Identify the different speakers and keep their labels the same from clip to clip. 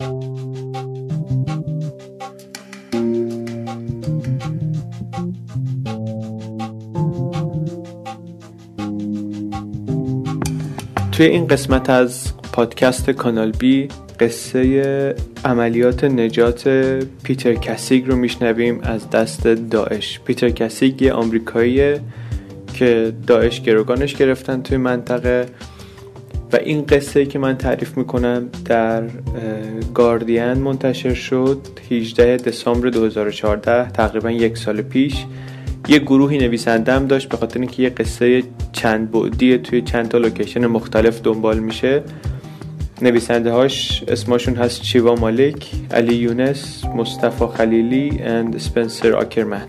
Speaker 1: توی این قسمت از پادکست کانال بی قصه عملیات نجات پیتر کسیگ رو میشنویم از دست داعش. پیتر کسیگ یه آمریکایی که داعش گروگانش گرفتن توی منطقه. و این قصه که من تعریف می‌کنم در گاردین منتشر شد 18 دسامبر 2014 تقریبا یک سال پیش. یه گروهی نویسنده هم داشت به خاطر اینکه یه قصه چند بعدی توی چند تا لوکیشن مختلف دنبال میشه. نویسنده هاش اسمشون هست چیوا مالک، علی یونس، مصطفی خلیلی و سپنسر آکرمن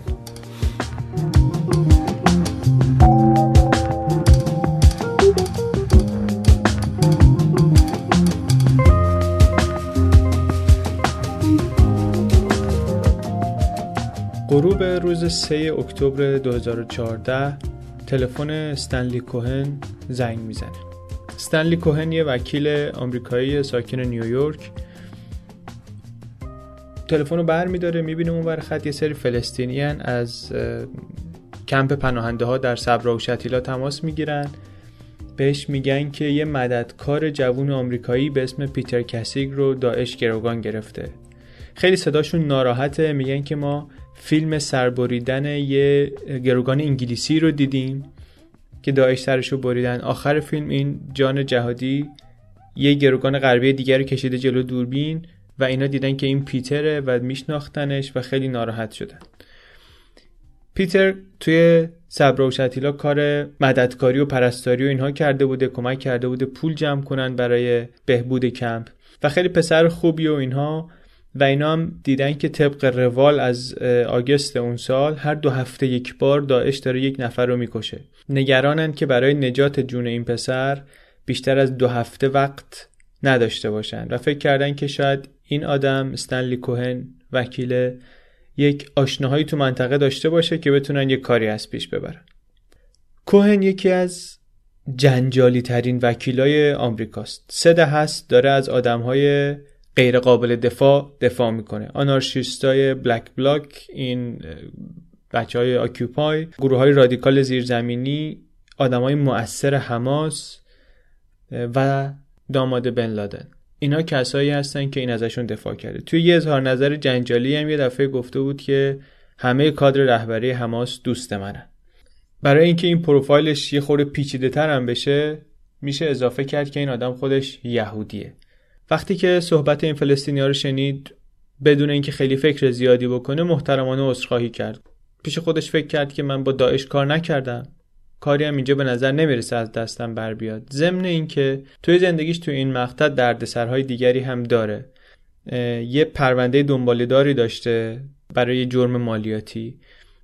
Speaker 1: غروب روز 3 اکتبر 2014 تلفن استنلی کوهن زنگ می‌زنه. استنلی کوهن یه وکیل آمریکایی ساکن نیویورک تلفن رو بر میداره می‌بینه اون خط یه سری فلسطینیان از کمپ پناهنده ها در صبرا و شتیلا تماس می‌گیرن. بهش میگن که یه مددکار جوون آمریکایی به اسم پیتر کسیگ رو داعش گروگان گرفته. خیلی صداشون ناراحته میگن که ما فیلم سربریدن یه گروگان انگلیسی رو دیدیم که داعش سرش رو بریدن. آخر فیلم این جان جهادی یه گروگان غربی دیگر رو کشیده جلو دوربین و اینا دیدن که این پیتره و میشناختنش و خیلی ناراحت شدن. پیتر توی صبر و شتیلا کار مددکاری و پرستاری و اینها کرده بوده کمک کرده بوده پول جمع کنن برای بهبود کمپ. و خیلی پسر خوبی و اینها و اینا هم دیدن که طبق روال از آگست اون سال هر دو هفته یک بار داعش داره یک نفر رو می‌کشه. نگرانن که برای نجات جون این پسر بیشتر از دو هفته وقت نداشته باشن و فکر کردن که شاید این آدم استنلی کوهن وکیل یک آشناهایی تو منطقه داشته باشه که بتونن یک کاری از پیش ببرن. کوهن یکی از جنجالی ترین وکیلای آمریکاست. سه هست داره از آدمهای غیر قابل دفاع دفاع می‌کنه. آنارشیستای بلک بلاک این بچه های آکیوپای گروه های رادیکال زیرزمینی آدم های مؤثر حماس و داماد بن لادن. اینا کسایی هستن که این ازشون دفاع کرده. توی یه اظهار نظر جنجالی هم یه دفعه گفته بود که همه کادر رهبری حماس دوست منن. برای اینکه این پروفایلش یه خورده پیچیده تر هم بشه میشه اضافه کرد که این آدم خودش یهودیه. وقتی که صحبت این فلسطینیا رو شنید بدون اینکه خیلی فکر زیادی بکنه محترمانه عذرخواهی کرد. پیش خودش فکر کرد که من با داعش کار نکردم. کاری هم اینجا به نظر نمی‌رسه از دستم بر بیاد. ضمن اینکه توی زندگیش توی این مقطع دردسرهای دیگری هم داره. یه پرونده دنبالداری داشته برای جرم مالیاتی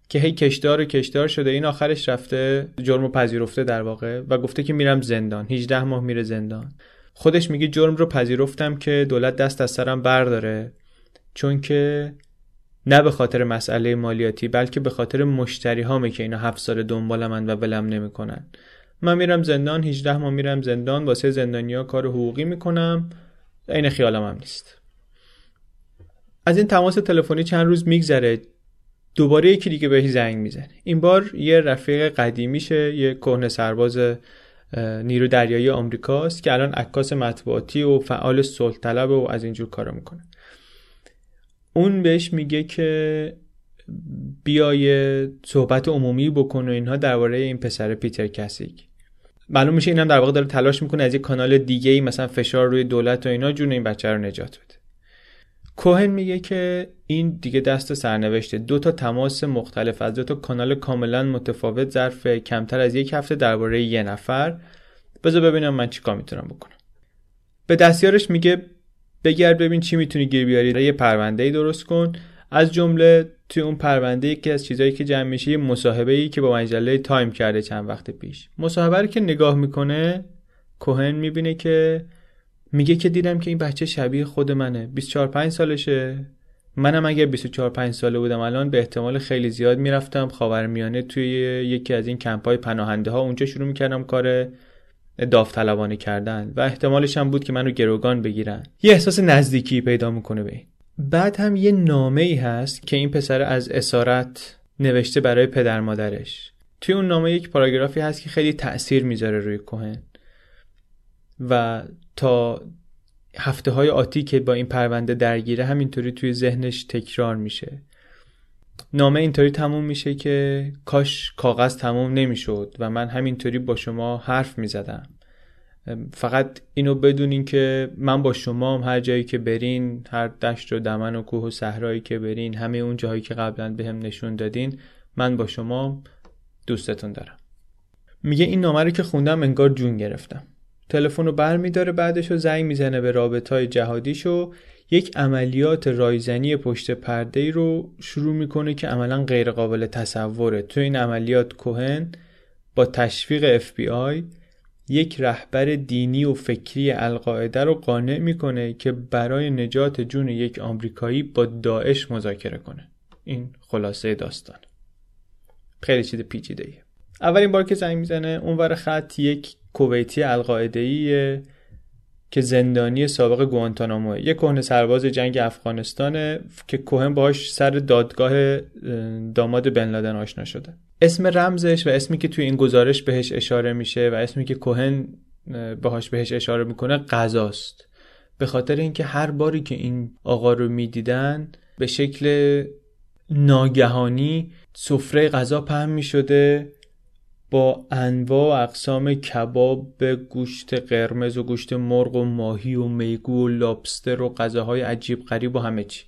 Speaker 1: که هی کشدار و کشدار شده. این آخرش رفته جرم پذیرفته در واقع و گفته که میرم زندان. 18 ماه میره زندان. خودش میگه جرم رو پذیرفتم که دولت دست از سرم برداره چون که نه به خاطر مسئله مالیاتی بلکه به خاطر مشتری هامه که اینا هفت سال دنبالمن و ولم نمی‌کنن. من میرم زندان 18 ماه میرم زندان واسه زندانیا کار حقوقی می‌کنم عین خیالم هم نیست. از این تماس تلفنی چند روز میگذره دوباره یکی دیگه بهش زنگ می‌زنه. این بار یه رفیق قدیمیشه یه کهنه سرباز نیرو دریایی آمریکاست که الان عکاس مطبوعاتی و فعال صلح و از اینجور کارا می‌کنه. اون بهش میگه که بیای صحبت عمومی بکن و اینها درباره این پسر پیتر کسیک. معلوم میشه اینم در واقع داره تلاش می‌کنه از یک کانال دیگه ای مثلا فشار روی دولت و اینا جون این بچه رو نجات بده. کوهن میگه که این دیگه دست سرنوشته. دو تا تماس مختلف از دو تا کانال کاملا متفاوت ظرف کمتر از یک هفته درباره یه نفر. بذار ببینم من چیکار می‌تونم بکنم. به دستیارش میگه بگرد ببین چی می‌تونی گیر بیاری یه پرونده ای درست کن. از جمله توی اون پرونده یکی از چیزهایی که جمع میشه یه مصاحبه ای که با مجله تایم کرده چند وقت پیش. مصاحبه رو که نگاه می‌کنه کوهن می‌بینه که میگه که دیدم که این بچه شبیه خود منه. 24 5 سالشه. منم اگه 24 5 ساله بودم الان به احتمال خیلی زیاد می‌رفتم. خاورمیانه توی یکی از این کمپای پناهنده ها اونجا شروع می‌کردم کار داوطلبانه کردن و احتمالش هم بود که منو گروگان بگیرن. یه احساس نزدیکی پیدا می‌کنه به بعد هم یه نامه ای هست که این پسر از اسارت نوشته برای پدر مادرش. توی اون نامه یک پاراگرافی هست که خیلی تأثیر می‌ذاره روی کوهن و تا هفته های آتی که با این پرونده درگیره همینطوری توی ذهنش تکرار میشه. نامه اینطوری تموم میشه که کاش کاغذ تموم نمی‌شد و من همینطوری با شما حرف می‌زدم. فقط اینو بدونین که من با شما هم هر جایی که برین هر دشت و دمن و کوه و صحرایی که برین همه اون جاهایی که قبلا بهم هم نشون دادین من با شما دوستتون دارم. میگه این نامه رو که خوندم انگار جون گرفتم. تلفن رو بر میداره بعدش رو زنگ می‌زنه به رابط های جهادیش و یک عملیات رایزنی پشت پرده رو شروع می‌کنه که عملا غیر قابل تصوره. تو این عملیات کوهن با تشویق FBI یک رهبر دینی و فکری القاعده رو قانع می‌کنه که برای نجات جون یک آمریکایی با داعش مذاکره کنه. این خلاصه داستان. خیلی چیز پیچیده ایه اولین بار که زنگ می‌زنه اونور خط یک کویتی القاعده که زندانی سابق گوانتانامو یک کهنه سرباز جنگ افغانستانه که کوهن باهاش سر دادگاه داماد بن لادن آشنا شده. اسم رمزش و اسمی که توی این گزارش بهش اشاره میشه و اسمی که کوهن باهاش بهش اشاره می‌کنه غذاست. به خاطر اینکه هر باری که این آقا رو می‌دیدن به شکل ناگهانی سفره غذا پهن می‌شده. با انواع و اقسام کباب به گوشت قرمز و گوشت مرغ و ماهی و میگو و لابستر و غذاهای عجیب غریب و همه چی.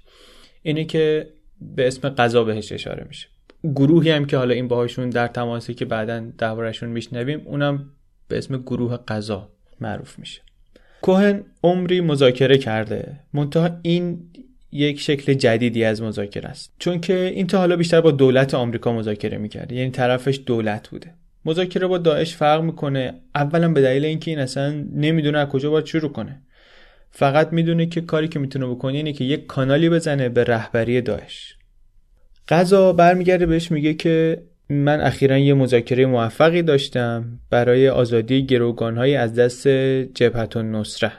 Speaker 1: اینه که به اسم غذا بهش اشاره میشه. گروهی هم که حالا این باهاشون در تماسی که بعدا دربارشون میشنویم اونم به اسم گروه غذا معروف میشه. کوهن عمری مذاکره کرده. منتها این یک شکل جدیدی از مذاکره است. چون که این تا حالا بیشتر با دولت آمریکا مذاکره می‌کرده یعنی طرفش دولت بوده. مذاکره با داعش فرق می‌کنه. اولا به دلیل اینکه این اصلا نمی‌دونه از کجا باید شروع کنه. فقط می‌دونه که کاری که می‌تونه بکنه اینه که یک کانالی بزنه به رهبری داعش. قضا برمیگرده بهش میگه که من اخیرا یه مذاکره موفقی داشتم برای آزادی گروگانهایی از دست جبهت نصره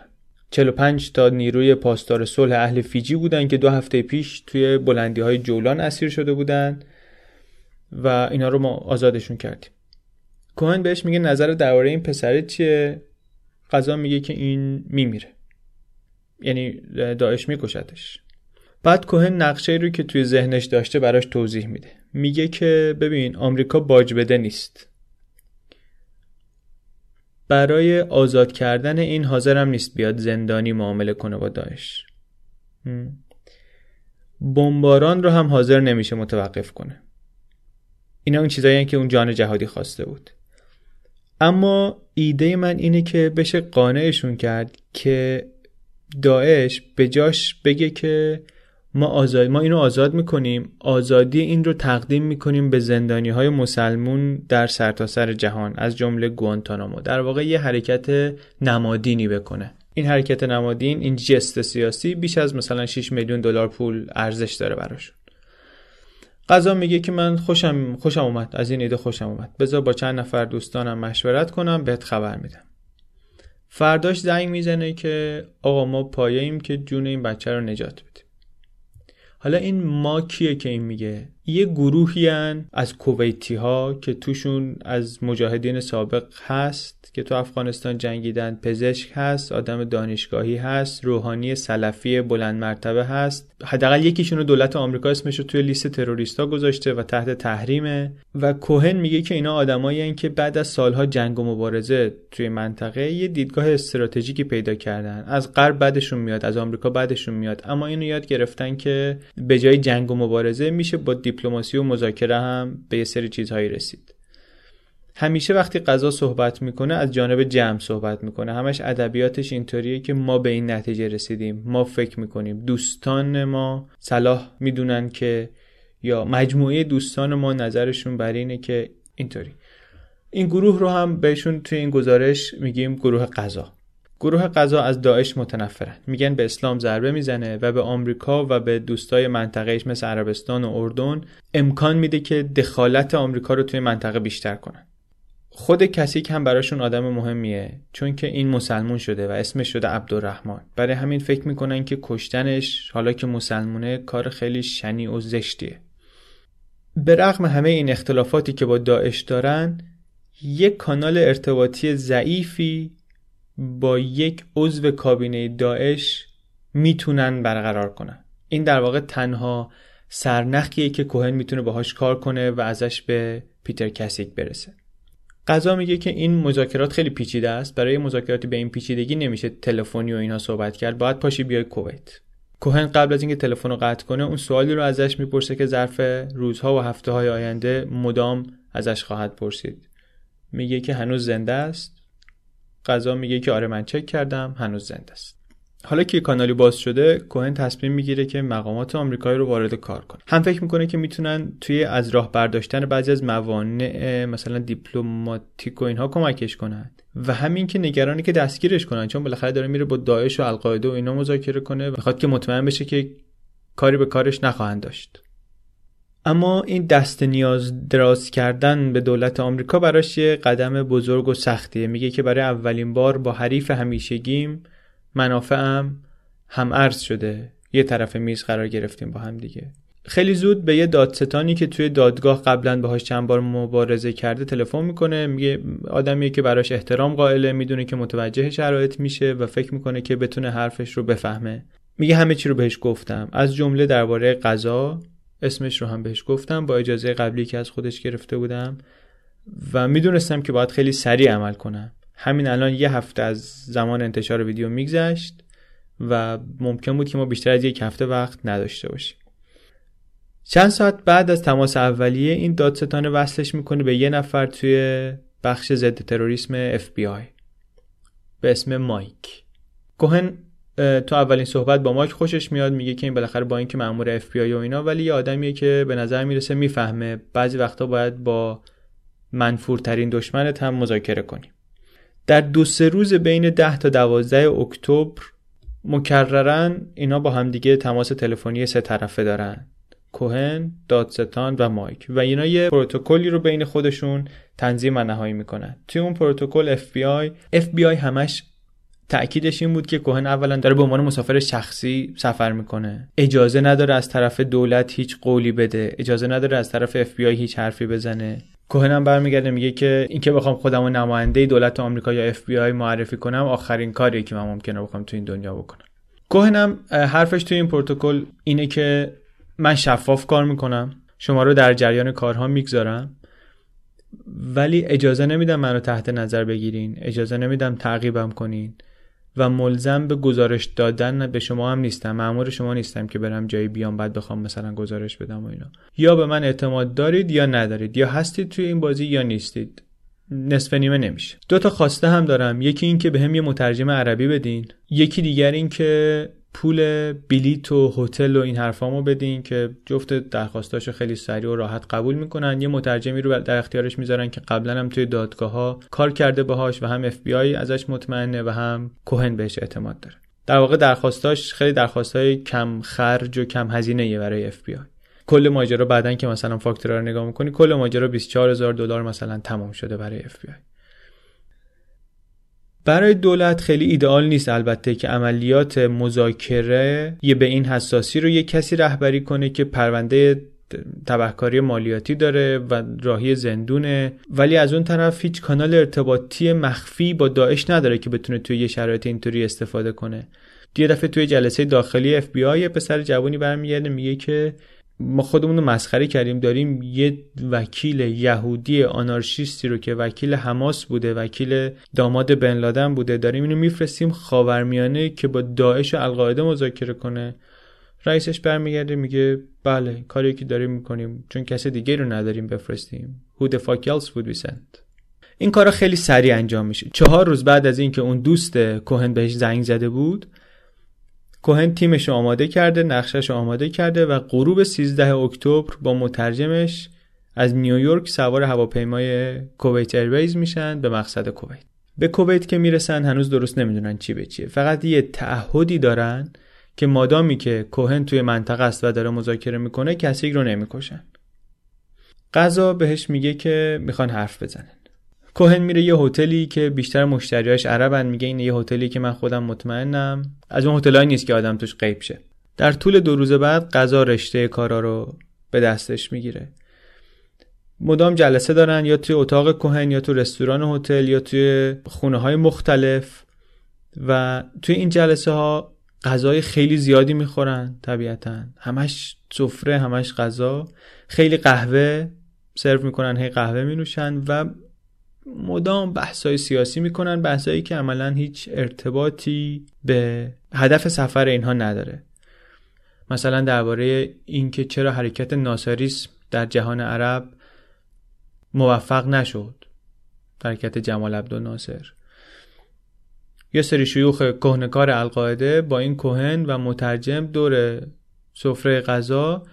Speaker 1: 45 تا نیروی پاسدار صلح اهل فیجی بودن که دو هفته پیش توی بلندی های جولان اسیر شده بودن و اینا رو ما آزادشون کردیم. کوهن بهش میگه نظر درباره این پسره چیه؟ قضا میگه که این میمیره. یعنی داعش میکشدش بعد کوهن نقشه رو که توی ذهنش داشته براش توضیح میده. میگه که ببین آمریکا باج بده نیست. برای آزاد کردن این حاضرم نیست بیاد زندانی معامله کنه با داعش. بمباران رو هم حاضر نمیشه متوقف کنه. اینا اون چیزایی که اون جان جهادی خواسته بود. اما ایده من اینه که بشه قانعشون کرد که داعش به جاش بگه که ما آزاد ما اینو آزاد می‌کنیم. آزادی این رو تقدیم می‌کنیم به زندانی های مسلمون در سرتاسر سر جهان از جمله گوانتانامو. در واقع یه حرکت نمادینی بکنه. این حرکت نمادین این جست سیاسی بیش از مثلا 6 میلیون دلار پول ارزش داره براشون قضا میگه که من خوشم خوشم اومد. از این ایده خوشم اومد. بذار با چند نفر دوستانم مشورت کنم بهت خبر میدم. فرداش زنگ می‌زنه که آقا ما پایه ایم که جون این بچه رو نجات بدیم. حالا این ما کیه که این میگه؟ یه گروهی از کویتی ها که توشون از مجاهدین سابق هست که تو افغانستان جنگیدن پزشک هست آدم دانشگاهی هست روحانی سلفی بلند مرتبه هست. حداقل یکیشون رو دولت آمریکا اسمش رو توی لیست تروریستا گذاشته و تحت تحریمه. و کوهن میگه که اینا آدمایی که بعد از سالها جنگ و مبارزه توی منطقه یه دیدگاه استراتژیکی پیدا کردن. از غرب بعدشون میاد از آمریکا بعدشون میاد. اما اینو یاد گرفتن که به جای جنگ و مبارزه میشه با دیپلماسی و مذاکره هم به یه سری چیزهایی رسید. همیشه وقتی قضا صحبت می‌کنه از جانب جمع صحبت می‌کنه. همش ادبیاتش اینطوریه که ما به این نتیجه رسیدیم. ما فکر می‌کنیم. دوستان ما صلاح می‌دونن که یا مجموعه دوستان ما نظرشون بر اینه که اینطوری. این گروه رو هم بهشون توی این گزارش میگیم گروه قضا گروه قضا از داعش متنفرن. میگن به اسلام ضربه می‌زنه و به آمریکا و به دوستای منطقهش مثل عربستان و اردن امکان میده که دخالت آمریکا رو توی منطقه بیشتر کنن. خود کسی هم براشون آدم مهمیه چون که این مسلمون شده و اسمش شده عبدالرحمن. برای همین فکر می‌کنن که کشتنش حالا که مسلمونه کار خیلی شنی و زشتیه. به رغم همه این اختلافاتی که با داعش دارن یک کانال ارتباطی ضعیفی با یک عضو کابینه داعش می‌تونن برقرار کنن. این در واقع تنها سرنخیه که کوهن می‌تونه باهاش کار کنه و ازش به پیتر کسیک برسه. قضا میگه که این مذاکرات خیلی پیچیده است. برای مذاکراتی به این پیچیدگی نمیشه تلفنی و اینها صحبت کرد. باید پاشی بیای کویت. کوهن قبل از اینکه تلفن رو قطع کنه اون سوالی رو ازش می‌پرسه که ظرف روزها و هفته های آینده مدام ازش خواهد پرسید. میگه که هنوز زنده است. قضا میگه که آره من چک کردم هنوز زنده است. حالا که کانالی باز شده کوهن تصمیم می‌گیره که مقامات آمریکایی رو وارد کار کنه. هم فکر می‌کنه که می‌تونن توی از راه برداشتن بعضی از موانع مثلا دیپلماتیک و اینها کمکش کنن. و همین که نگرانی که دستگیرش کنن چون بالاخره داره میره با داعش و القاعده و اینا مذاکره کنه. می‌خواد که مطمئن بشه که کاری به کارش نخواهند داشت. اما این دست نیاز دراز کردن به دولت آمریکا براش یه قدم بزرگ و سختیه. میگه که برای اولین بار با حریف همیشگیم منافعم هم عرض شده. یه طرف میز قرار گرفتیم با هم دیگه. خیلی زود به یه دادستانی که توی دادگاه قبلا باهاش چند بار مبارزه کرده تلفن می‌کنه. میگه آدمیه که براش احترام قائله می‌دونه که متوجه شرایط میشه و فکر می‌کنه که بتونه حرفش رو بفهمه. میگه همه چی رو بهش گفتم. از جمله درباره قضا اسمش رو هم بهش گفتم. با اجازه قبلی که از خودش گرفته بودم. و می‌دونستم که باید خیلی سریع عمل کنم. همین الان یه هفته از زمان انتشار ویدیو میگذشت و ممکن بود که ما بیشتر از یک هفته وقت نداشته باشیم. چند ساعت بعد از تماس اولیه این دادستان وصلش می‌کنه به یه نفر توی بخش ضد تروریسم FBI به اسم مایک. کوهن تو اولین صحبت با مایک خوشش میاد میگه که این بالاخره با اینکه مأمور FBI و اینا ولی یه آدمیه که به نظر می‌رسه می‌فهمه. بعضی وقتا باید با منفورترین دشمنت هم مذاکره کنیم در دو سه روز بین 10 تا 12 اکتبر مکررن اینا با همدیگه تماس تلفنی سه طرفه دارن. کوهن، دادستان و مایک. و اینا یه پروتکلی رو بین خودشون تنظیم و نهایی می‌کنن. توی اون پروتکل FBI FBI همش تأکیدش این بود که کوهن اولا داره به عنوان مسافر شخصی سفر می‌کنه. اجازه نداره از طرف دولت هیچ قولی بده. اجازه نداره از طرف FBI هیچ حرفی بزنه. کوهن هم برمیگرده میگه که اینکه بخوام خودم نماینده دولت آمریکا یا اف بی آی معرفی کنم آخرین کاری که من ممکنه بخوام تو این دنیا بکنم. کوهن هم حرفش توی این پروتکل اینه که من شفاف کار می‌کنم شما رو در جریان کارها می‌گذارم ولی اجازه نمیدم منو تحت نظر بگیرین اجازه نمیدم تعقیبم کنین. و ملزم به گزارش دادن به شما هم نیستم. معمور شما نیستم که برم جایی بیام بعد بخوام مثلا گزارش بدم و اینا. یا به من اعتماد دارید یا ندارید. یا هستید توی این بازی یا نیستید. نصف نیمه نمیشه. دو تا خواسته هم دارم. یکی این که به هم یه مترجم عربی بدین. یکی دیگر این که پول بلیت و هتل و این حرفامو بدین که جفت درخواستاشو خیلی سریع و راحت قبول می‌کنن. یه مترجمی رو در اختیارش می‌ذارن که قبلا هم توی دادگاه ها کار کرده باهاش و هم اف ازش مطمئنه و هم کوهن بهش اعتماد داره. در واقع درخواستاش خیلی درخواستای کم خرج و کم هزینه برای اف کل ماجرا بعدن که مثلا فاکتورا رو نگاه می‌کنی کل ماجرا 24000 دلار مثلا تمام شده برای اف برای دولت خیلی ایدئال نیست البته که عملیات مذاکره یه به این حساسی رو یه کسی رهبری کنه که پرونده تبهکاری مالیاتی داره و راهی زندونه. ولی از اون طرف هیچ کانال ارتباطی مخفی با داعش نداره که بتونه توی یه شرایط اینطوری استفاده کنه. یه دفعه توی جلسه داخلی اف بی آی پسر جوانی برمیگرده میگه که ما خودمون رو مسخره کردیم. داریم یه وکیل یهودی آنارشیستی رو که وکیل حماس بوده وکیل داماد بن لادن بوده داریم اینو میفرستیم خاورمیانه که با داعش و القاعده مذاکره کنه. رئیسش برمیگرده میگه بله کاری که داریم می‌کنیم چون کسی دیگه رو نداریم بفرستیم. Who the fuck else would we send این کارا خیلی سریع انجام میشه. چهار روز بعد از اینکه اون دوست کوهن بهش زنگ زده بود کوهن تیمش آماده کرده نقشش آماده کرده و غروب 13 اکتبر با مترجمش از نیویورک سوار هواپیمای Kuwait Airways میشن به مقصد کویت. به کویت که می‌رسن هنوز درست نمی‌دونن چی به چیه. فقط یه تعهدی دارن که مادامی که کوهن توی منطقه است و داره مذاکره می‌کنه کسی رو نمی‌کشن. قضا بهش میگه که می‌خوان حرف بزنن. کوهن میره یه هتلی که بیشتر مشتریاش عربن میگه این یه هتلی که من خودم مطمئنم. از اون هتلایی نیست که آدم توش غیب شه. در طول دو روز بعد قضا رشته کارا رو به دستش می‌گیره. مدام جلسه دارن یا توی اتاق کوهن یا تو رستوران هتل یا توی خونه های مختلف و توی این جلسه ها غذای خیلی زیادی می‌خورن طبیعتا. همش سفره همش غذا. خیلی قهوه سرو می‌کنن هی قهوه مینوشن و مدام بحثای سیاسی می‌کنن بحثایی که عملا هیچ ارتباطی به هدف سفر اینها نداره. مثلا درباره اینکه چرا حرکت ناصریسم در جهان عرب موفق نشد. حرکت جمال عبد ناصر یه سری شیوخ کهنکار القاعده با این کوهن و مترجم دور سفره غذا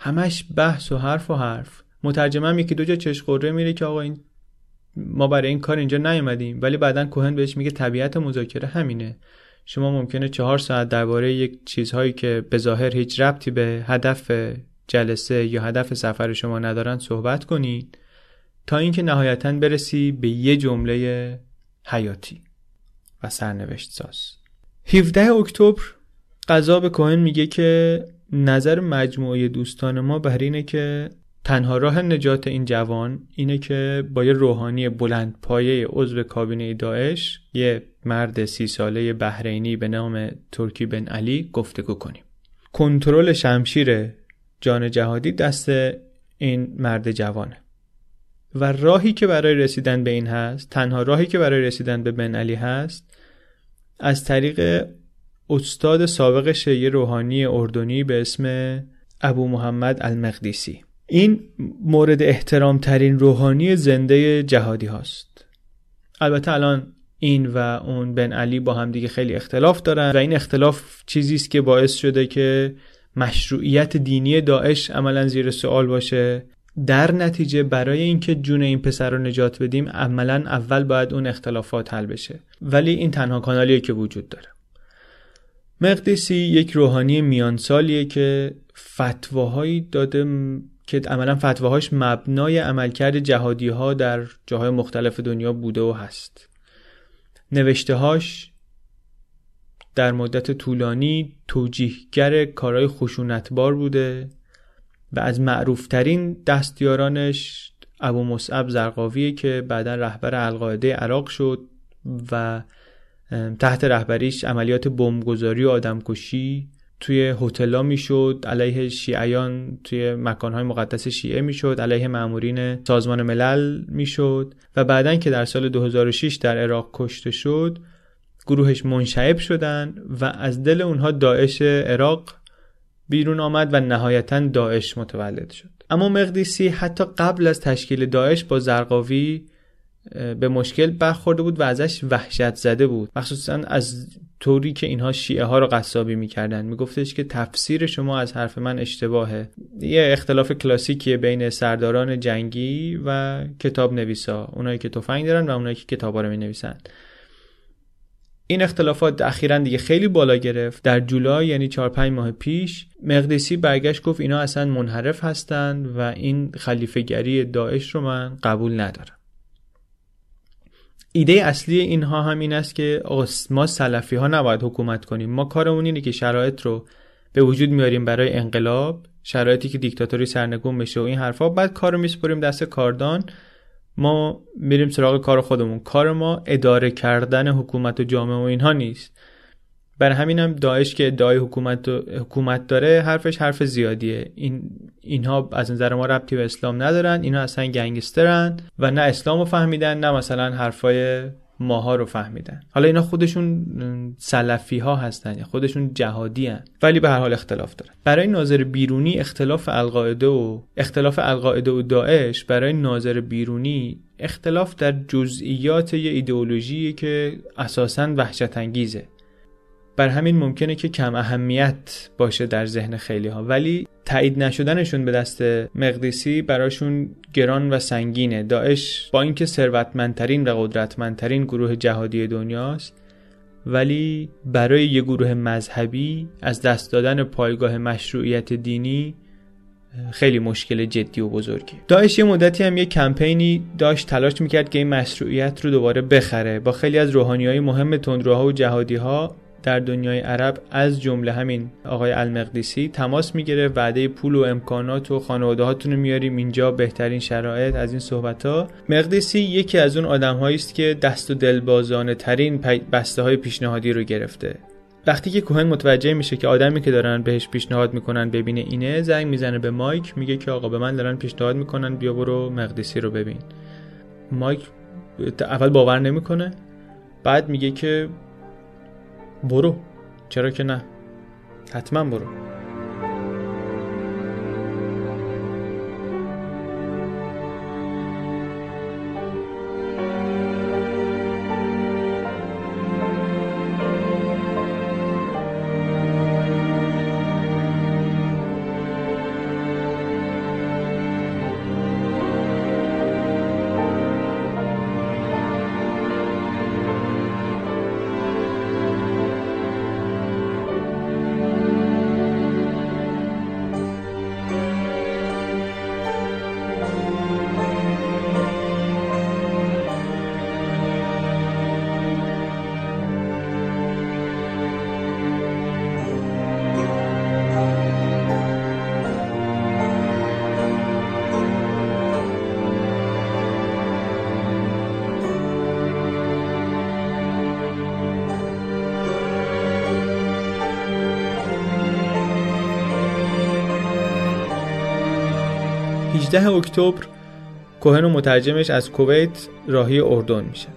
Speaker 1: همش بحث و حرف و حرف. مترجم هم یکی دو جا چش میره که آقا این ما برای این کار اینجا نیومدیم. ولی بعدا کوهن بهش میگه طبیعت مذاکره همینه. شما ممکنه چهار ساعت درباره یک چیزهایی که به ظاهر هیچ ربطی به هدف جلسه یا هدف سفر شما ندارن صحبت کنید تا اینکه نهایتا برسی به یه جمله حیاتی و سرنوشت ساز. 17 اکتبر قضا به کوهن میگه که نظر مجموعه دوستان ما بر اینه که تنها راه نجات این جوان اینه که با یه روحانی بلند پایه عضو کابینه داعش یه مرد سی ساله بحرینی به نام ترکی بن علی گفتگو کنیم. کنترل شمشیر جان جهادی دست این مرد جوانه. و راهی که برای رسیدن به این هست تنها راهی که برای رسیدن به بن علی هست از طریق استاد سابق شیعه روحانی اردنی به اسم ابو محمد المقدیسی. این مورد احترام ترین روحانی زنده جهادی هاست. البته الان این و اون بن علی با هم دیگه خیلی اختلاف دارن و این اختلاف چیزی است که باعث شده که مشروعیت دینی داعش عملا زیر سوال باشه. در نتیجه برای اینکه جون این پسر رو نجات بدیم عملا اول باید اون اختلافات حل بشه. ولی این تنها کانالیه که وجود داره. مقدسی یک روحانی میانسالیه که فتواهایی داده که عملا فتواهاش مبنای عملکرد جهادی ها در جاهای مختلف دنیا بوده و هست. نوشتههاش در مدت طولانی توجیهگر کارهای خشونتبار بوده و از معروفترین دستیارانش ابو مصعب زرقاویه که بعدا رهبر القاعده عراق شد و تحت رهبریش عملیات بمبگذاری و آدمکشی توی هتل‌ها می‌شد علیه شیعیان توی مکانهای مقدس شیعه می‌شد علیه مامورین سازمان ملل می‌شد و بعدا که در سال 2006 در عراق کشته شد گروهش منشعب شدن و از دل اونها داعش عراق بیرون آمد و نهایتا داعش متولد شد. اما مقدیسی حتی قبل از تشکیل داعش با زرقاوی به مشکل برخورده بود و ازش وحشت زده بود. مخصوصا از طوری که اینها شیعه ها رو قصابی می‌کردن. میگفتش که تفسیر شما از حرف من اشتباهه. یه اختلاف کلاسیکیه بین سرداران جنگی و کتاب نویسا اونایی که تفنگ دارن و اونایی که کتابا رو می نویسن این اختلافات اخیرا دیگه خیلی بالا گرفت. در جولای یعنی 4 5 ماه پیش مقدسی برگشت گفت اینا اصلا منحرف هستند و این خلیفه گری داعش رو من قبول ندارم. ایده اصلی اینها هم این است که ما سلفی ها نباید حکومت کنیم. ما کارمون اینه که شرایط رو به وجود میاریم برای انقلاب شرایطی که دیکتاتوری سرنگون بشه و این حرفا. بعد کارو میسپریم دست کاردان. ما میریم سراغ کار خودمون. کار ما اداره کردن حکومت و جامعه و اینها نیست. بر همینم داعش که ادعای حکومت, حکومت داره حرفش حرف زیادیه. این اینها از نظر ما ربطی به اسلام ندارن اینها اصلا گنگسترن و نه اسلام رو فهمیدن نه مثلا حرفای ماها رو فهمیدن. حالا اینا خودشون سلفی ها هستن خودشون جهادی هن. ولی به هر حال اختلاف دارن. برای ناظر بیرونی اختلاف القاعده و اختلاف القاعده و داعش برای ناظر بیرونی اختلاف در جزئیات یه ایدئولوژی که اساسا وحشت انگیزه بر همین ممکنه که کم اهمیت باشه در ذهن خیلی ها ولی تایید نشدنشون به دست مقدسی براشون گران و سنگینه. داعش با اینکه ثروتمندترین و قدرتمندترین گروه جهادی دنیاست ولی برای یه گروه مذهبی از دست دادن پایگاه مشروعیت دینی خیلی مشکل جدی و بزرگی داعش یه مدتی هم یه کمپینی داشت تلاش می‌کرد که این مشروعیت رو دوباره بخره. با خیلی از روحانی های مهم تندروها و جهادی ها در دنیای عرب از جمله همین آقای المقدسی تماس می‌گیره وعده پول و امکانات و خانواده هاتون رو میاریم اینجا بهترین شرایط از این صحبت ها مقدسی یکی از اون آدم است که دست و دلبازانه ترین بسته های پیشنهادی رو گرفته. وقتی که کوهن متوجه میشه که آدمی که دارن بهش پیشنهاد می‌کنن ببینه اینه زنگ می‌زنه به مایک میگه که آقا به من دارن پیشنهاد می‌کنن بیا برو مقدسی رو ببین. مایک اول باور نمی‌کنه بعد میگه که برو. چرا که نه. حتما برو. 18 اکتبر کوهن و مترجمش از کویت راهی اردن میشه.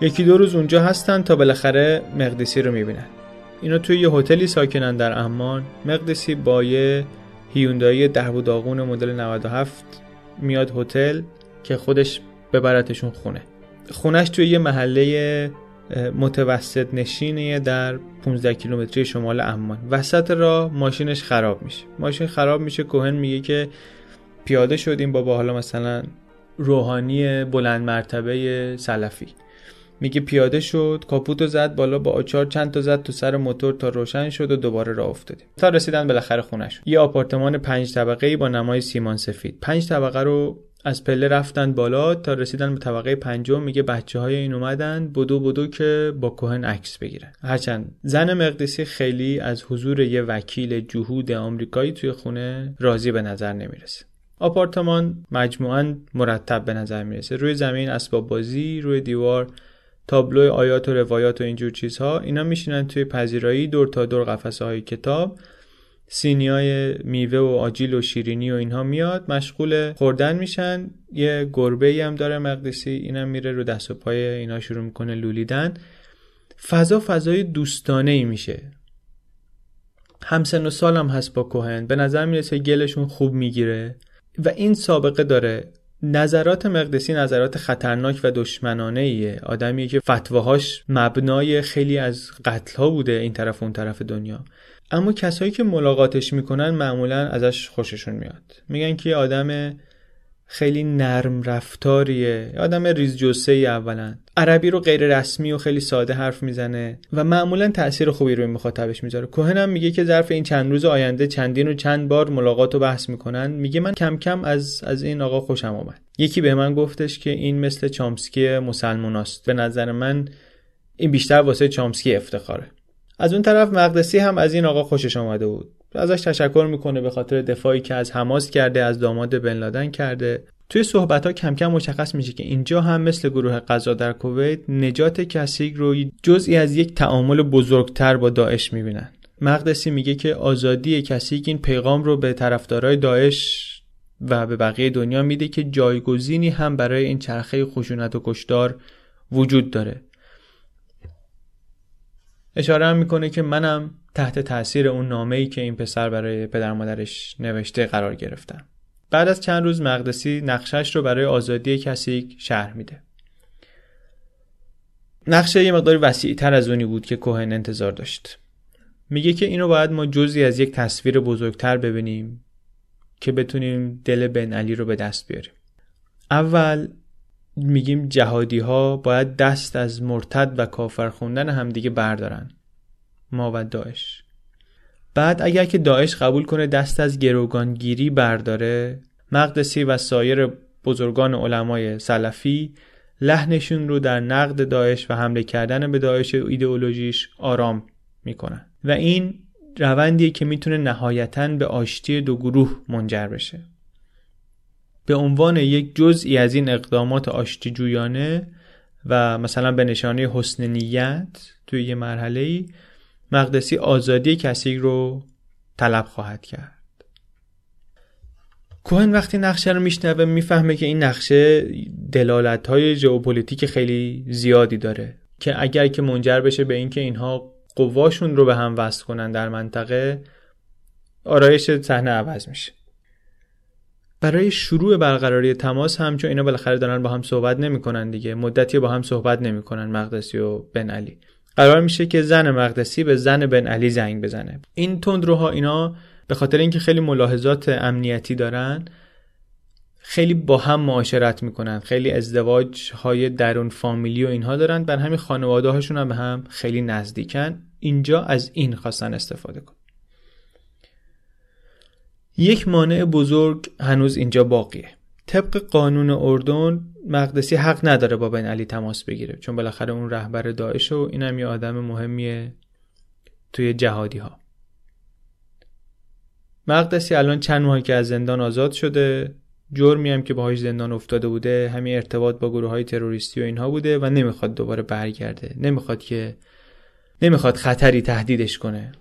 Speaker 1: یکی دو روز اونجا هستن تا بالاخره مقدسی رو می‌بینن. اینا توی یه هتلی ساکنن در امان. مقدسی با یه هیوندایی ده و داغون مدل 97 میاد هتل که خودش ببرتشون خونه. خونش توی یه محله متوسط نشینه در 15 کیلومتری شمال عمان وسط راه ماشینش خراب میشه. ماشین خراب میشه. کوهن میگه که پیاده شدیم با حالا مثلا روحانی بلند مرتبه سلفی. میگه پیاده شد کاپوتو زد بالا با آچار چند تا زد تو سر موتور تا روشن شد و دوباره راه افتادیم. تا رسیدن بالاخره خونش یه آپارتمان پنج طبقه ای با نمای سیمان سفید. پنج طبقه رو از پله رفتن بالا تا رسیدن به طبقه پنجم میگه بچه های این اومدن بدو بدو که با کوهن عکس بگیرن. هرچند زن مقدسی خیلی از حضور یه وکیل جهود آمریکایی توی خونه راضی به نظر نمی‌رسه. آپارتمان مجموعا مرتب به نظر می‌رسه. روی زمین اسباب بازی روی دیوار تابلو آیات و روایات و اینجور چیزها اینا میشینن توی پذیرایی دور تا دور قفسه های کتاب. سینیای میوه و آجیل و شیرینی و اینها میاد مشغول خوردن میشن. یه گربه ای هم داره مقدسی اینم میره رو دست و پای اینا شروع می‌کنه لولیدن. فضا فضای دوستانه ای میشه. همسن و سالم هست با کوهن. به نظر می‌رسه گلشون خوب می‌گیره. و این سابقه داره. نظرات مقدسی نظرات خطرناک و دشمنانه ایه آدمیه که فتواهاش مبنای خیلی از قتل ها بوده این طرف اون طرف دنیا. اما کسایی که ملاقاتش می‌کنن معمولا ازش خوششون میاد. میگن که آدم خیلی نرم رفتاریه. آدم ریز جسه ای اولا. عربی رو غیر رسمی و خیلی ساده حرف می‌زنه و معمولا تاثیر خوبی روی مخاطبش می‌ذاره. کوهن هم میگه که ظرف این چند روز آینده چندین و چند بار ملاقات و بحث می‌کنن. میگه من کم کم از از این آقا خوشم آمد یکی به من گفتش که این مثل چامسکی مسلموناست به نظر من این بیشتر واسه چامسکی افتخاره. از اون طرف مقدسی هم از این آقا خوشش آمده بود. ازش تشکر می‌کنه به خاطر دفاعی که از حماس کرده از داماد بن لادن کرده. توی صحبت ها کم کم مشخص میشه که اینجا هم مثل گروه قضا در کویت نجات کسیگ رو جزئی از یک تعامل بزرگتر با داعش می‌بینن. مقدسی میگه که آزادی کسیگ این پیغام رو به طرفدارای داعش و به بقیه دنیا میده که جایگزینی هم برای این چرخه خشونت و کشدار وجود داره. اشاره هم می‌کنه که منم تحت تاثیر اون نامه ای که این پسر برای پدر مادرش نوشته قرار گرفتم بعد از چند روز مقدسی نقشش رو برای آزادی کسی شهر میده. نقشه یه مقداری وسیع تر از اونی بود که کوهن انتظار داشت. میگه که اینو باید ما جزی از یک تصویر بزرگتر ببینیم که بتونیم دل بن علی رو به دست بیاریم. اول میگیم جهادی ها باید دست از مرتد و کافر خوندن همدیگه بردارن. ما و داعش بعد اگر که داعش قبول کنه دست از گروگانگیری برداره مقدسی و سایر بزرگان علمای سلفی لحنشون رو در نقد داعش و حمله کردن به داعش ایدئولوژیش آرام می‌کنن. و این روندیه که می‌تونه نهایتا به آشتی دو گروه منجر بشه. به عنوان یک جزئی از این اقدامات آشتی جویانه و مثلا به نشانه حسن نیت توی یه مرحله ای مقدسی آزادی کسی رو طلب خواهد کرد. کوهن وقتی نقشه رو میشنوه می‌فهمه که این نقشه دلالت های ژئوپلیتیک خیلی زیادی داره که اگر که منجر بشه به اینکه اینها قواشون رو به هم وصل کنن در منطقه آرایش صحنه عوض میشه. برای شروع برقراری تماس هم چون اینا بالاخره دارن با هم صحبت نمی‌کنن دیگه مدتی با هم صحبت نمی‌کنن مقدسی و بن علی. قرار میشه که زن مقدسی به زن بن علی زنگ بزنه. این تندروها اینا به خاطر اینکه خیلی ملاحظات امنیتی دارن خیلی با هم معاشرت می‌کنن. خیلی ازدواج های درون فامیلی و اینها دارن. بر همین خانواده هاشون هم به هم خیلی نزدیکن. اینجا از این خواستن استفاده کن. یک مانع بزرگ هنوز اینجا باقیه. طبق قانون اردن مقدسی حق نداره با بن علی تماس بگیره چون بالاخره اون رهبر داعش و اینم یه آدم مهمیه توی جهادی ها مقدسی الان چند ماهی که از زندان آزاد شده جرمی هم که باهاش زندان افتاده بوده همین ارتباط با گروه های تروریستی و اینها بوده و نمی‌خواد دوباره برگرده. نمی‌خواد که نمی‌خواد خطری تهدیدش کنه.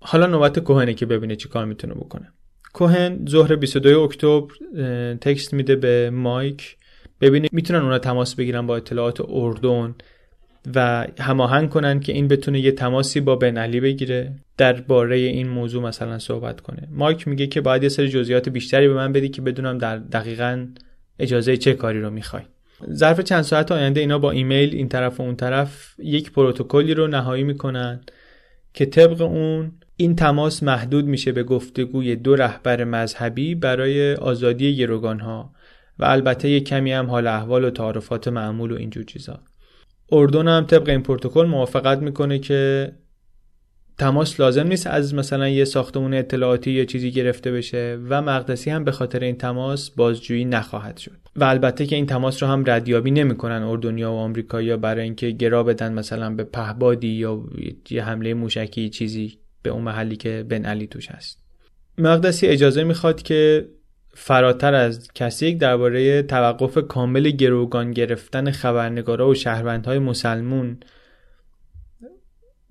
Speaker 1: حالا نوبت کوهنه که ببینه چی کار می‌تونه بکنه. کوهن ظهر 22 اکتبر تکست میده به مایک. ببینه می‌تونن اونا تماس بگیرن با اطلاعات اردن و هماهنگ کنن که این بتونه یه تماسی با بن علی بگیره درباره این موضوع مثلا صحبت کنه. مایک میگه که باید یه سری جزئیات بیشتری به من بدی که بدونم در دقیقا اجازه چه کاری رو می‌خوای. ظرف چند ساعت آینده اینا با ایمیل این طرف و اون طرف یک پروتکلی رو نهایی می‌کنن که طبق اون این تماس محدود میشه به گفتگوی دو رهبر مذهبی برای آزادی گروگان ها و البته یک کمی هم حال احوال و تعارفات معمول و اینجور چیزا. اردن هم طبق این پروتکل موافقت می‌کنه که تماس لازم نیست از مثلا یه ساختمون اطلاعاتی یا چیزی گرفته بشه و مقدسی هم به خاطر این تماس بازجویی نخواهد شد. و البته که این تماس رو هم ردیابی نمی‌کنن اردنیا و آمریکایی‌ها برای اینکه گرا بدن مثلا به پهبادی یا یه حمله موشکی چیزی. به اون محلی که بن علی توش هست. مقدسی اجازه می‌خواد که فراتر از کسی درباره توقف کامل گروگان گرفتن خبرنگارا و شهروندهای مسلمون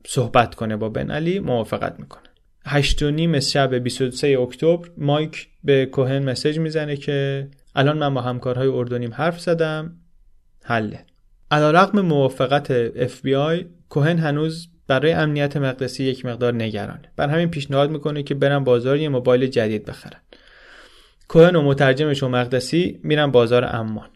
Speaker 1: صحبت کنه با بن علی موافقت می‌کنه. هشت و نیم شب 23 اکتبر مایک به کوهن مسج می‌زنه که الان من با همکارهای اردنیم حرف زدم حله. علیرغم موافقت FBI کوهن هنوز برای امنیت مقدسی یک مقدار نگرانه بر همین پیشنهاد می‌کنه که برن بازار یه موبایل جدید بخرن. کوهن و مترجمش و مقدسی میرن بازار امان.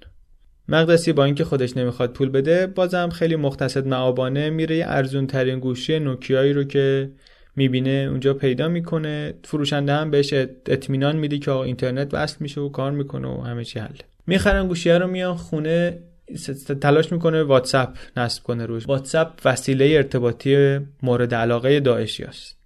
Speaker 1: مقدسی با اینکه خودش نمی‌خواد پول بده بازم خیلی مختصد معابانه میره یه ارزون ترین گوشی نوکیایی رو که می‌بینه اونجا پیدا می‌کنه. فروشنده هم بهش اطمینان میده که اینترنت وصل میشه و کار می‌کنه و همه چی حله می‌خرن گوشیه رو میان خونه تلاش می‌کنه واتساپ نصب کنه روش. واتساپ وسیله ارتباطی مورد علاقه داعشی است.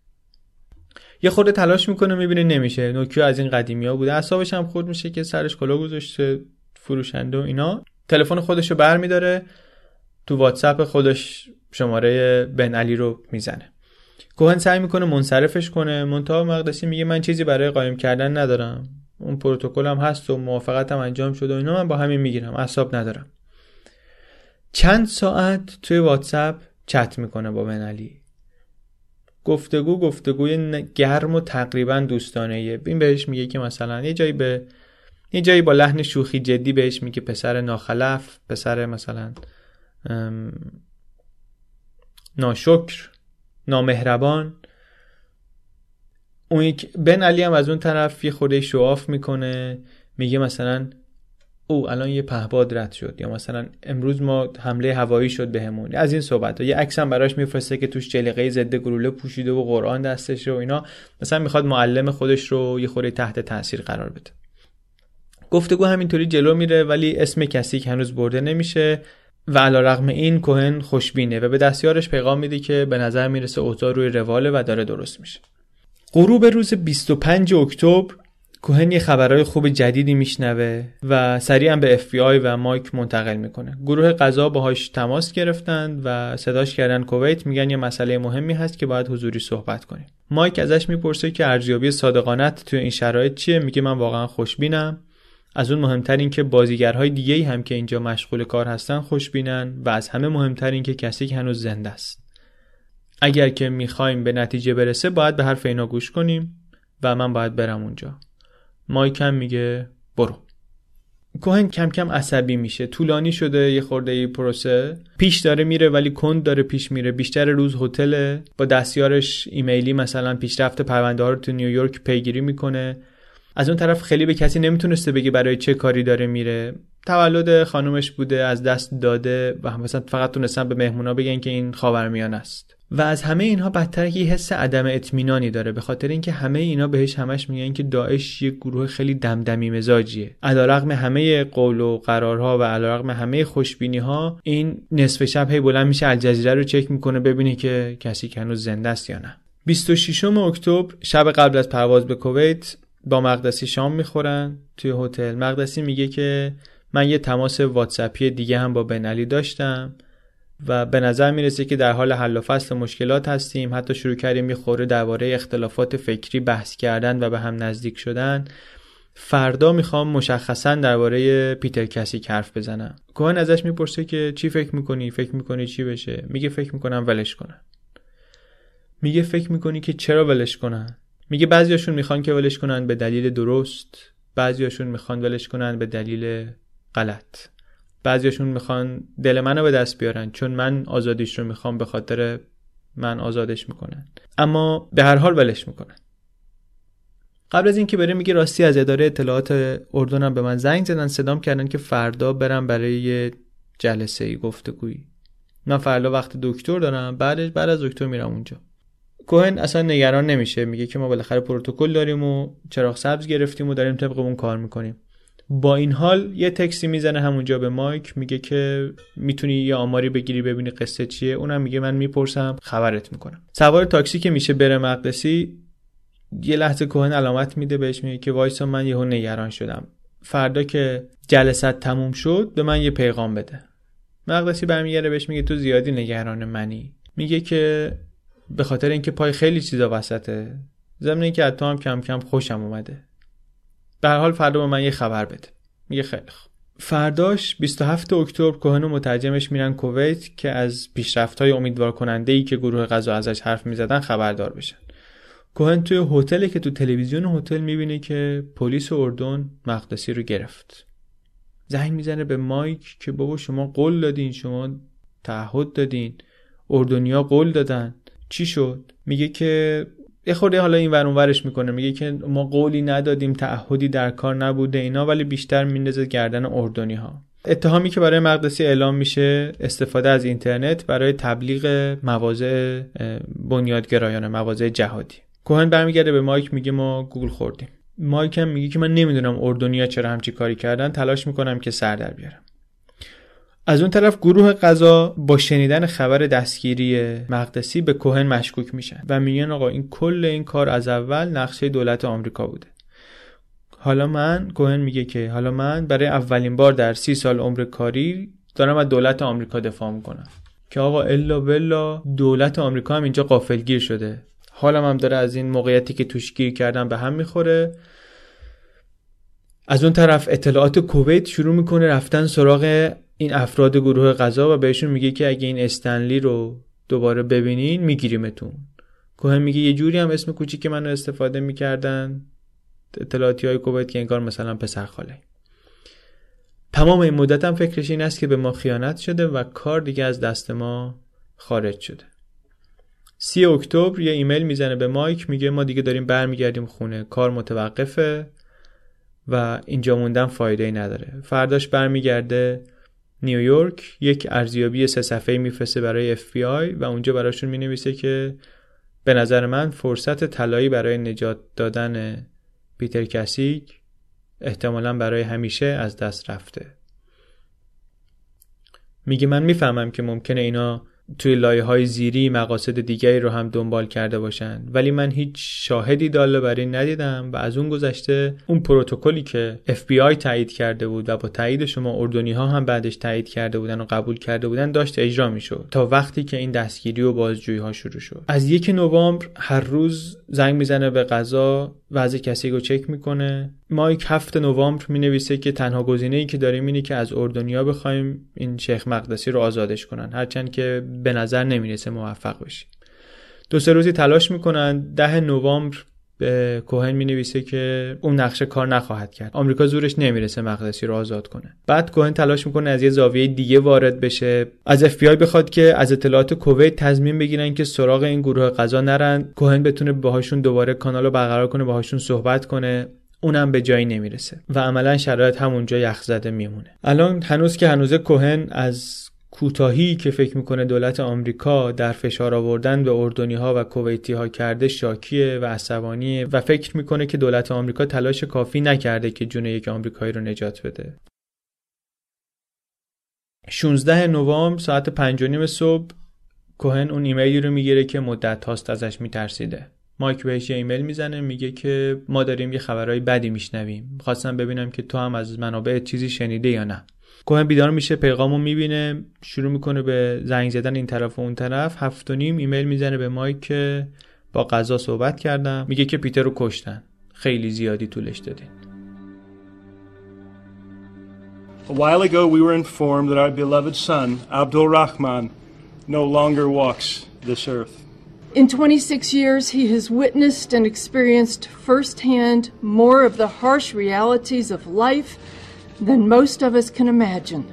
Speaker 1: یه خورده تلاش می‌کنه می‌بینه نمیشه. نوکیا از این قدیمی ها بوده. اصابش هم خورد میشه که سرش کلا گذاشته فروشنده و اینا. تلفن خودش رو برمیداره. تو واتساپ خودش شماره بن علی رو می‌زنه. کوهن سعی می‌کنه منصرفش کنه. منتها مقدسی میگه من چیزی برای قایم کردن ندارم. اون پروتکل هم هست و موافقتم انجام شده و اینا. من با همین می‌گیرم. اعصاب ندارم. چند ساعت توی واتساپ چت می‌کنه با بن علی. گفتگو گفتگوی گرم و تقریبا دوستانه این بهش میگه که مثلا یه جایی به یه جایی با لحن شوخی جدی بهش میگه پسر ناخلف پسر مثلا ناشکر نامهربان. اون یک بن علی هم از اون طرف یه خورده شواف می‌کنه. میگه مثلا او الان یه پهباد رد شد. یا مثلا امروز ما حمله هوایی شد بهمون. از این صحبت یه عکس هم براش میفرسته که توش جلیقه ضد گلوله پوشیده و قرآن دستش و اینا. مثلا می‌خواد معلم خودش رو یه خوره تحت تاثیر قرار بده. گفتگو همینطوری جلو میره ولی اسم کسی که هنوز برده نمیشه و علا رقم این کوهن خوشبینه و به دستیارش پیغام میده که به نظر می‌رسه اوضاع روی رواله و داره درست میشه. غروب روز 25 اکتبر کوهن یه خبرهای خوب جدیدی میشنوه و سریعا به اف و مایک منتقل می‌کنه. گروه قضا باهاش تماس گرفتن و صداش کردن کویت میگن یه مسئله مهمی هست که باید حضوری صحبت کنیم. مایک ازش می‌پرسه که ارزیابی صادقانت توی این شرایط چیه؟ میگه من واقعا خوشبینم. از اون مهمتر این که بازیگرهای دیگه هم که اینجا مشغول کار هستن خوشبینن و از همه مهمتر این که کسی که هنوز زنده است. اگر که می‌خوایم به نتیجه برسه باید به حرف اینا گوش کنیم و من باید برم اونجا. مایک هم میگه برو. کوهن کم کم عصبی میشه. طولانی شده یه خورده ای پروسه. پیش داره میره ولی کند داره پیش میره. بیشتر روز هتل با دستیارش ایمیلی مثلا پیشرفت پرونده ها رو تو نیویورک پیگیری می‌کنه. از اون طرف خیلی به کسی نمی‌تونسته بگه برای چه کاری داره میره. تولد خانومش بوده از دست داده و مثلا فقط تونستن به مهمونا بگن که این خاورمیان است. و از همه اینها بدتر یه حس عدم اطمینانی داره به خاطر اینکه همه اینا بهش همش میگن که داعش یه گروه خیلی دمدمی مزاجیه. علیرغم همه قول و قرارها و علیرغم همه خوشبینی ها این نصف شب هی بلند میشه الجزیره رو چک می‌کنه ببینه که کسی که هنوز زنده است یا نه. 26 اکتبر شب قبل از پرواز به کویت با مقدسی شام می‌خورن. توی هتل مقدسی میگه که من یه تماس واتساپی دیگه هم با بنعلی داشتم. و به نظر می‌رسه که در حال حل و فصل مشکلات هستیم. حتی شروع کردیم یه خوره درباره اختلافات فکری بحث کردن و به هم نزدیک شدن. فردا می‌خوام مشخصا درباره پیتر کسی حرف بزنم. کوهن ازش می‌پرسه که چی فکر می‌کنی؟ فکر می‌کنی چی بشه؟ میگه فکر می‌کنم ولش کنن. میگه فکر می‌کنی که چرا ولش کنن؟ میگه بعضیاشون می‌خوان که ولش کنن به دلیل درست بعضیاشون می‌خوان ولش کنن به دلیل غلط. بعضیاشون می‌خوان دل منو به دست بیارن چون من آزادیش رو می‌خوام به خاطر من آزادش می‌کنن. اما به هر حال ولش می‌کنن. قبل از اینکه بره میگه راستی از اداره اطلاعات اردنم به من زنگ زدن صدام کردن که فردا برم برای جلسه ای گفتگویی. من فردا وقت دکتر دارم بعد بعد از دکتر میرم اونجا. کوهن اصلا نگران نمیشه میگه که ما بالاخره پروتکل داریم و چراغ سبز گرفتیم و داریم طبق اون کار می‌کنیم. با این حال یه تکسی می‌زنه همونجا به مایک میگه که می‌تونی یه آماری بگیری ببینی قصه چیه. اونم میگه من می‌پرسم خبرت می‌کنم. سوار تاکسی که میشه بره مقدسی یه لحظه کوهن علامت میده بهش میگه که وایسا من یهو نگران شدم. فردا که جلسات تموم شد به من یه پیغام بده. مقدسی برمیگرده بهش میگه تو زیادی نگران منی. میگه که به خاطر اینکه پای خیلی چیزا وسطه ضمن اینکه از تو هم کم کم خوشم اومده. به هر حال فردا به من یه خبر بده. میگه خیلی خوب. فرداش 27 اکتبر کوهن و مترجمش میرن کویت که از پیشرفت های امیدوار کننده ای که گروه غذا ازش حرف می‌زدن خبردار بشن. کوهن توی هتلی که تو تلویزیون هتل می‌بینه که پلیس اردن مقدسی رو گرفت. زنگ می‌زنه به مایک که بابا شما قول دادین شما تعهد دادین. اردنیا قول دادن. چی شد؟ میگه که یه خورده حالا این ورش می‌کنه. میگه که ما قولی ندادیم تعهدی در کار نبوده اینا ولی بیشتر میندازه گردن اردنی ها اتهامی که برای مقدسی اعلام میشه استفاده از اینترنت برای تبلیغ مواضع بنیادگرایانه مواضع جهادی. کوهن برمیگرده به مایک میگه ما گوگل خوردیم. مایک هم میگه که من نمی‌دونم اردنیا چرا همچی کاری کردن. تلاش می‌کنم که سر در بیارم. از اون طرف گروه قضا با شنیدن خبر دستگیری مقدسی به کوهن مشکوک میشن و میگن آقا این کل این کار از اول نقشه دولت آمریکا بوده. حالا من کوهن میگه که حالا من برای اولین بار در سی سال عمر کاری دارم از دولت آمریکا دفاع می‌کنم. که آقا الا بلا دولت آمریکا هم اینجا قافلگیر شده. حالا هم داره از این موقعیتی که توش گیر کردن به هم می‌خوره. از اون طرف اطلاعات کویت شروع می‌کنه رفتن سراغ این افراد گروه غذا و بهشون میگه که اگه این استنلی رو دوباره ببینین میگیریمتون. کوهن میگه یه جوری هم اسم کوچیک منو استفاده می‌کردن اطلاعاتی های کویت که انگار مثلا پسر خاله. تمام این مدت هم فکرش این است که به ما خیانت شده و کار دیگه از دست ما خارج شده. سی اکتبر یه ایمیل می‌زنه به مایک میگه ما دیگه داریم برمیگردیم خونه کار متوقفه. و اینجا موندن فایده ای نداره. فرداش برمیگرده نیویورک یک ارزیابی سه صفحه میفرسته برای FBI و اونجا براشون می‌نویسه که به نظر من فرصت طلایی برای نجات دادن پیتر کسیک احتمالا برای همیشه از دست رفته. میگه من می‌فهمم که ممکنه اینا توی لایه های زیری مقاصد دیگری رو هم دنبال کرده باشن. ولی من هیچ شاهدی داله بر این ندیدم و از اون گذشته اون پروتکلی که FBI تایید کرده بود و با تایید شما اردنی ها هم بعدش تایید کرده بودن و قبول کرده بودن داشت اجرا می‌شد تا وقتی که این دستگیری و بازجویی ها شروع شد. از یک نوامبر هر روز زنگ می‌زنه به قضا وضع کسی رو چک می‌کنه. مایک هفت نوامبر می نویسه که تنها گزینه ای که داریم اینه که از اردنیا بخوایم این شیخ مقدسی رو آزادش کنن. هرچند که به نظر نمی‌رسه موفق بشیم. دو سه روزی تلاش می‌کنن. ده نوامبر به کوهن می نویسه که اون نقشه کار نخواهد کرد. آمریکا زورش نمی‌رسه مقدسی رو آزاد کنه. بعد کوهن تلاش می‌کنه از یه زاویه دیگه وارد بشه. از اف بخواد که از اطلاعات کویت تضمین بگیرن که سراغ این گروه قضا نرن. کوهن بتونه باهاشون دوباره کانال رو برقرار کنه باهاشون صحبت کنه. اونم به جایی نمی‌رسه و عملا شرایط همونجا یخ زده میمونه. الان هنوز که هنوز کوهن از کوتاهی که فکر می‌کنه دولت آمریکا در فشار آوردن به اردنی ها و کویتی ها کرده شاکیه و عصبانیه و فکر می‌کنه که دولت آمریکا تلاش کافی نکرده که جون یک آمریکایی رو نجات بده. 16 نوامبر ساعت 5 صبح کوهن اون ایمیلی رو می‌گیره که مدت هاست ازش میترسیده. مایک بهش یه ایمیل می‌زنه میگه که ما داریم یه خبرهای بدی میشنویم. خواستم ببینم که تو هم از منابع چیزی شنیده یا نه. کوهن بیدار میشه پیغامو می‌بینه شروع می‌کنه به زنگ زدن این طرف و اون طرف. هفت و نیم ایمیل می‌زنه به مایک که با قضا صحبت کردم. میگه که پیتر رو کشتن. خیلی زیادی طولش دادین.
Speaker 2: A while ago we were informed that our beloved son, Abdul Rahman, no longer walks this earth.
Speaker 3: In 26 years, he has witnessed and experienced firsthand more of the harsh realities of life than most of us can imagine.